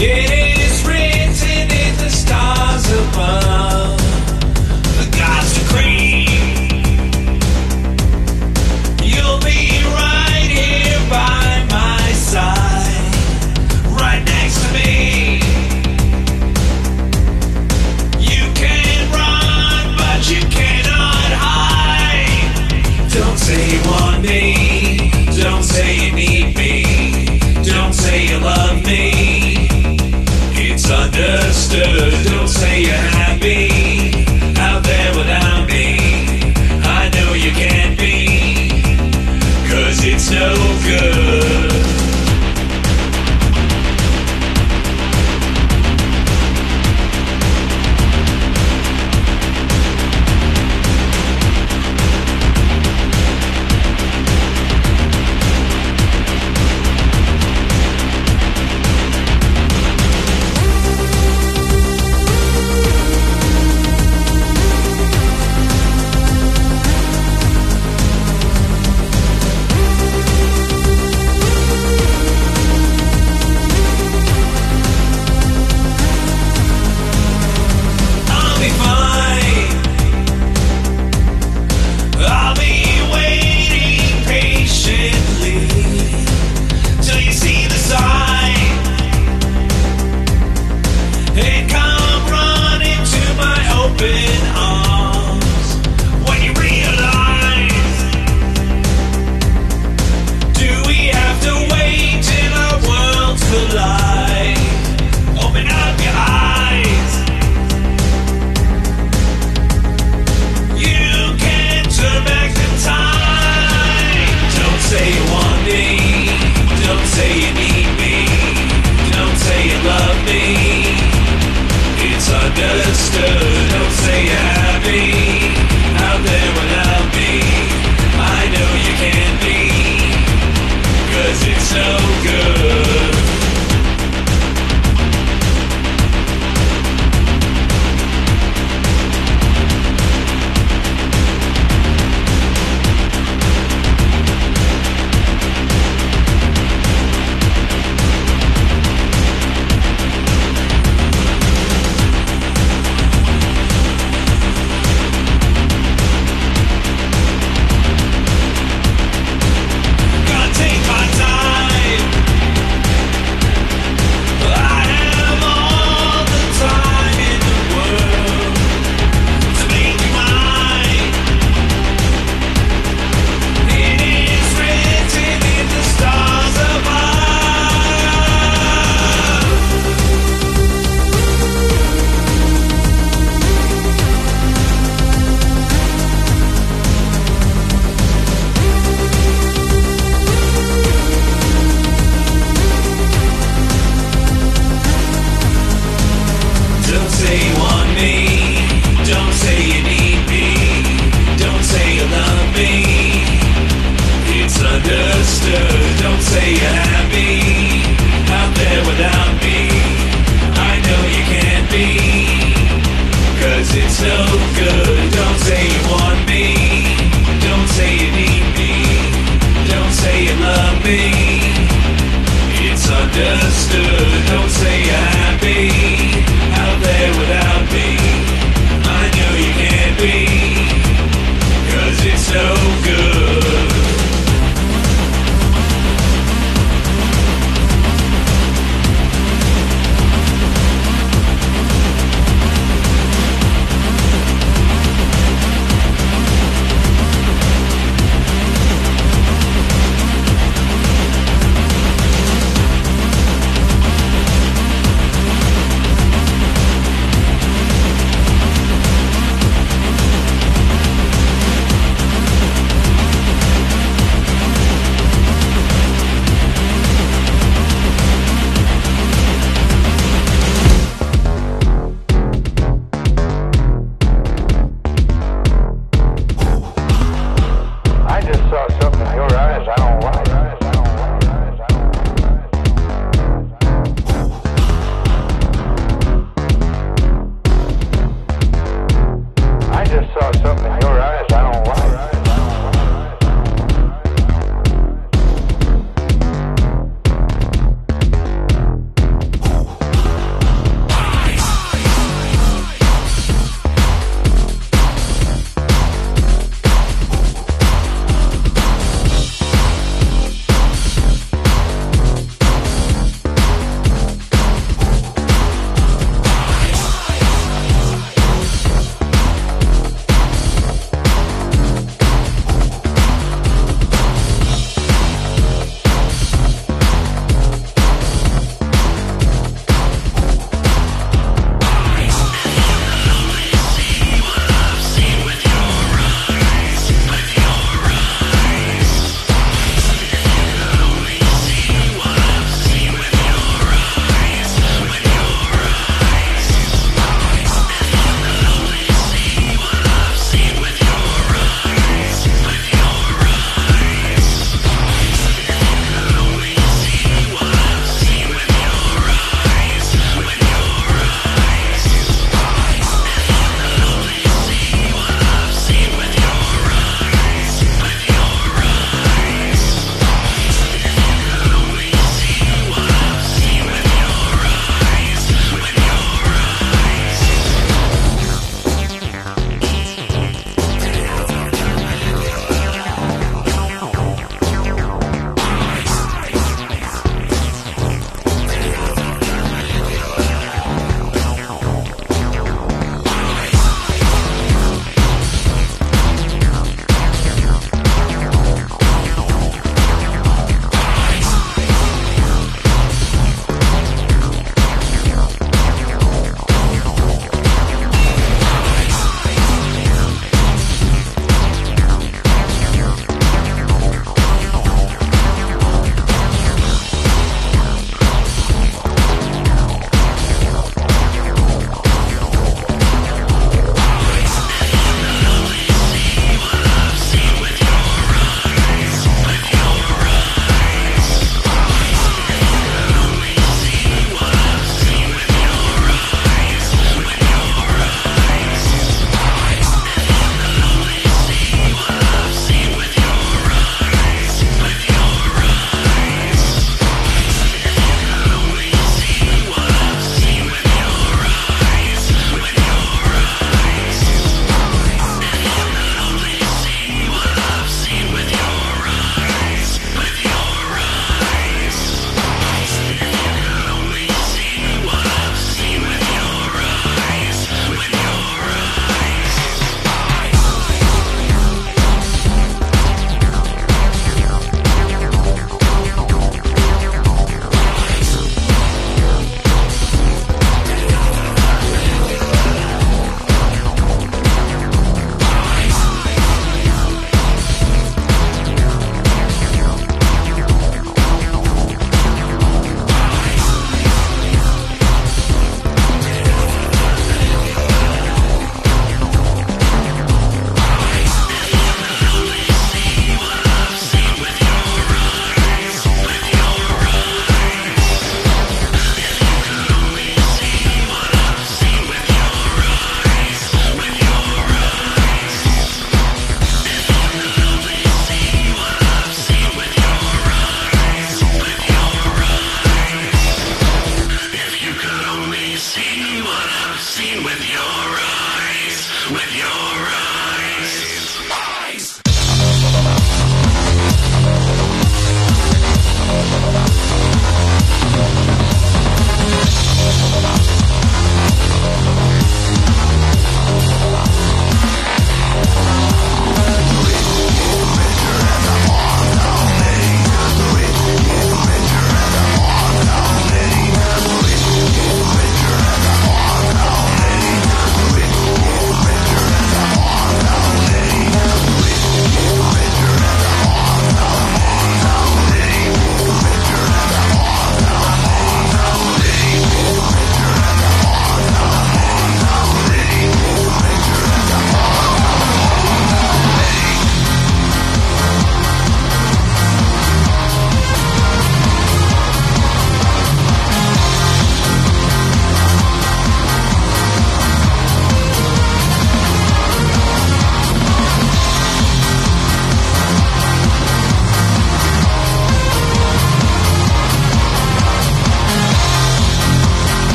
It is written in the stars above.